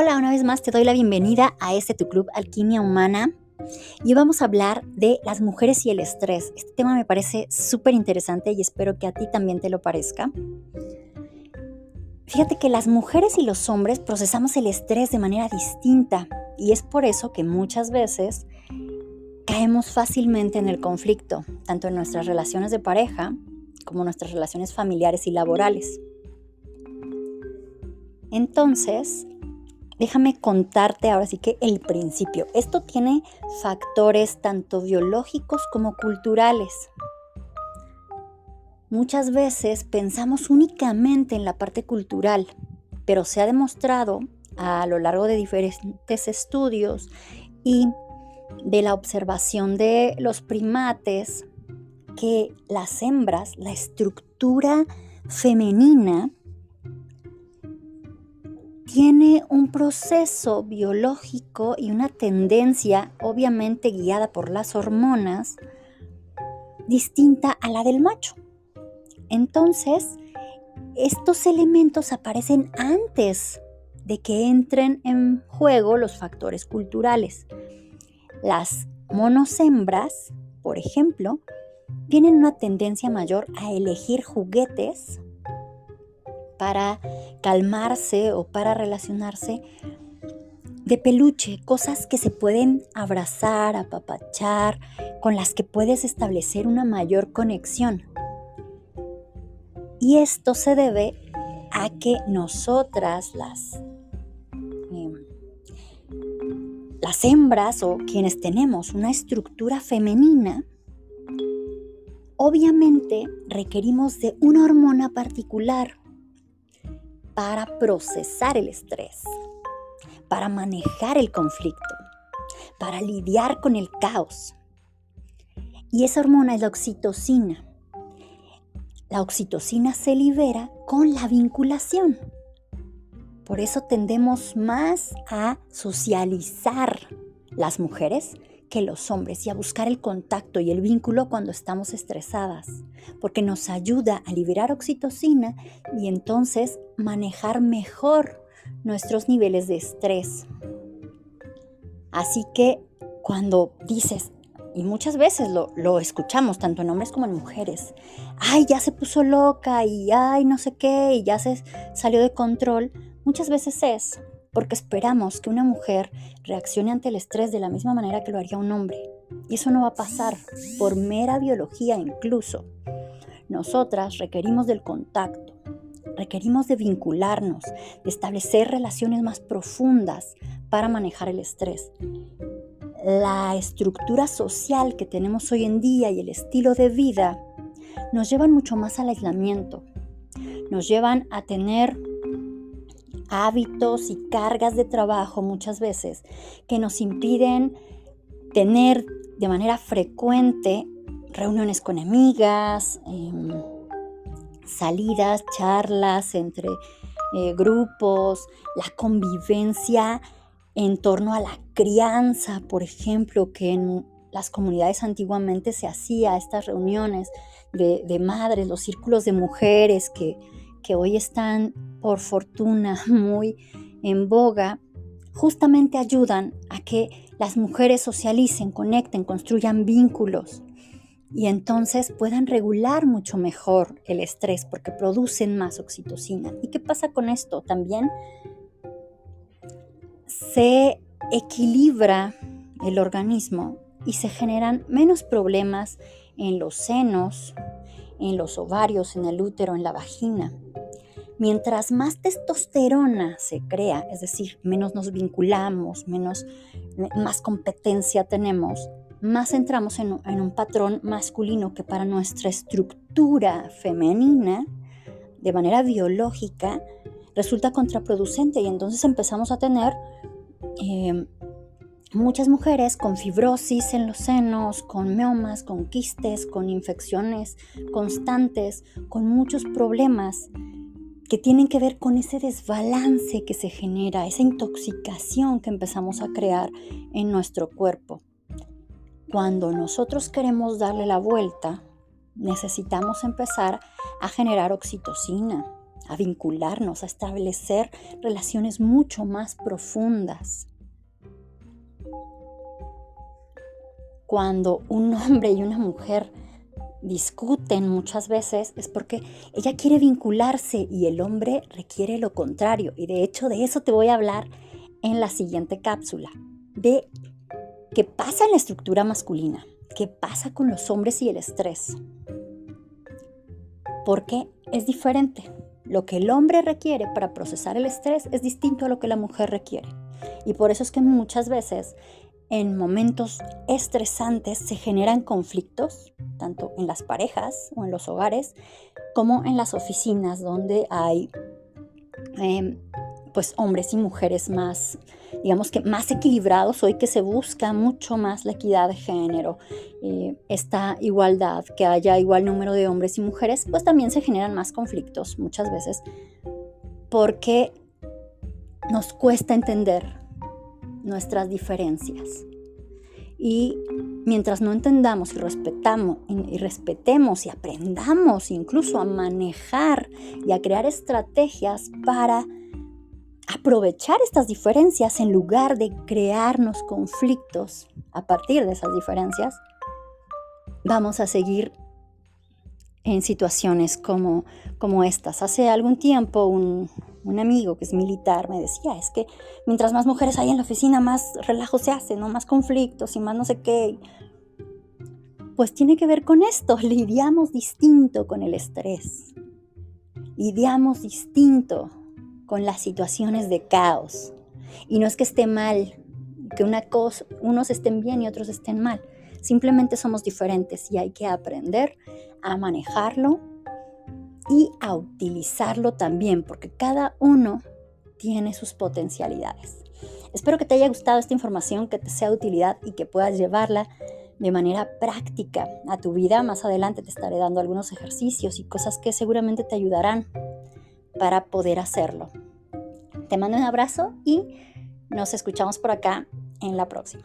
Hola, una vez más te doy la bienvenida a este tu club Alquimia Humana. Y vamos a hablar de las mujeres y el estrés. Este tema me parece súper interesante y espero que a ti también te lo parezca. Fíjate que las mujeres y los hombres procesamos el estrés de manera distinta y es por eso que muchas veces caemos fácilmente en el conflicto, tanto en nuestras relaciones de pareja como en nuestras relaciones familiares y laborales. Entonces, déjame contarte ahora sí que el principio. Esto tiene factores tanto biológicos como culturales. Muchas veces pensamos únicamente en la parte cultural, pero se ha demostrado a lo largo de diferentes estudios y de la observación de los primates que las hembras, la estructura femenina, tiene un proceso biológico y una tendencia, obviamente guiada por las hormonas, distinta a la del macho. Entonces, estos elementos aparecen antes de que entren en juego los factores culturales. Las monoshembras, por ejemplo, tienen una tendencia mayor a elegir juguetes para calmarse o para relacionarse de peluche, cosas que se pueden abrazar, apapachar, con las que puedes establecer una mayor conexión. Y esto se debe a que nosotras, las, em, las hembras o quienes tenemos una estructura femenina, obviamente requerimos de una hormona particular para procesar el estrés, para manejar el conflicto, para lidiar con el caos. Y esa hormona es la oxitocina. La oxitocina se libera con la vinculación. Por eso tendemos más a socializar las mujeres que los hombres y a buscar el contacto y el vínculo cuando estamos estresadas, porque nos ayuda a liberar oxitocina y entonces manejar mejor nuestros niveles de estrés. Así que cuando dices, y muchas veces lo, lo, escuchamos tanto en hombres como en mujeres, ay, ya se puso loca y ay, no sé qué, y ya se salió de control, muchas veces es porque esperamos que una mujer reaccione ante el estrés de la misma manera que lo haría un hombre. Y eso no va a pasar por mera biología incluso. Nosotras requerimos del contacto, requerimos de vincularnos, de establecer relaciones más profundas para manejar el estrés. La estructura social que tenemos hoy en día y el estilo de vida nos llevan mucho más al aislamiento, nos llevan a tener hábitos y cargas de trabajo muchas veces que nos impiden tener de manera frecuente reuniones con amigas, em, salidas, charlas entre eh, grupos, la convivencia en torno a la crianza, por ejemplo, que en las comunidades antiguamente se hacía estas reuniones de, de madres, los círculos de mujeres que, que hoy están, por fortuna, muy en boga, justamente ayudan a que las mujeres socialicen, conecten, construyan vínculos y entonces puedan regular mucho mejor el estrés porque producen más oxitocina. ¿Y qué pasa con esto? También se equilibra el organismo y se generan menos problemas en los senos, en los ovarios, en el útero, en la vagina. Mientras más testosterona se crea, es decir, menos nos vinculamos, menos, más competencia tenemos, más entramos en, en un patrón masculino que para nuestra estructura femenina, de manera biológica, resulta contraproducente. Y entonces empezamos a tener eh, muchas mujeres con fibrosis en los senos, con miomas, con quistes, con infecciones constantes, con muchos problemas que tienen que ver con ese desbalance que se genera, esa intoxicación que empezamos a crear en nuestro cuerpo. Cuando nosotros queremos darle la vuelta, necesitamos empezar a generar oxitocina, a vincularnos, a establecer relaciones mucho más profundas. Cuando un hombre y una mujer discuten muchas veces es porque ella quiere vincularse y el hombre requiere lo contrario. Y de hecho de eso te voy a hablar en la siguiente cápsula, de qué pasa en la estructura masculina, qué pasa con los hombres y el estrés. Porque es diferente. Lo que el hombre requiere para procesar el estrés es distinto a lo que la mujer requiere. Y por eso es que muchas veces en momentos estresantes se generan conflictos, tanto en las parejas o en los hogares, como en las oficinas donde hay em, pues hombres y mujeres más, digamos que más equilibrados, hoy que se busca mucho más la equidad de género, eh, esta igualdad, que haya igual número de hombres y mujeres, pues también se generan más conflictos muchas veces, porque nos cuesta entender nuestras diferencias. Y mientras no entendamos y respetamos y respetemos y aprendamos incluso a manejar y a crear estrategias para aprovechar estas diferencias en lugar de crearnos conflictos a partir de esas diferencias, vamos a seguir en situaciones como, como estas. Hace algún tiempo un, un amigo que es militar me decía, es que mientras más mujeres hay en la oficina, más relajo se hace, ¿no? Más conflictos y más no sé qué. Pues tiene que ver con esto, lidiamos distinto con el estrés, lidiamos distinto con las situaciones de caos. Y no es que esté mal, que una cosa, unos estén bien y otros estén mal. Simplemente somos diferentes y hay que aprender a manejarlo y a utilizarlo también, porque cada uno tiene sus potencialidades. Espero que te haya gustado esta información, que te sea de utilidad y que puedas llevarla de manera práctica a tu vida. Más adelante te estaré dando algunos ejercicios y cosas que seguramente te ayudarán para poder hacerlo. Te mando un abrazo y nos escuchamos por acá en la próxima.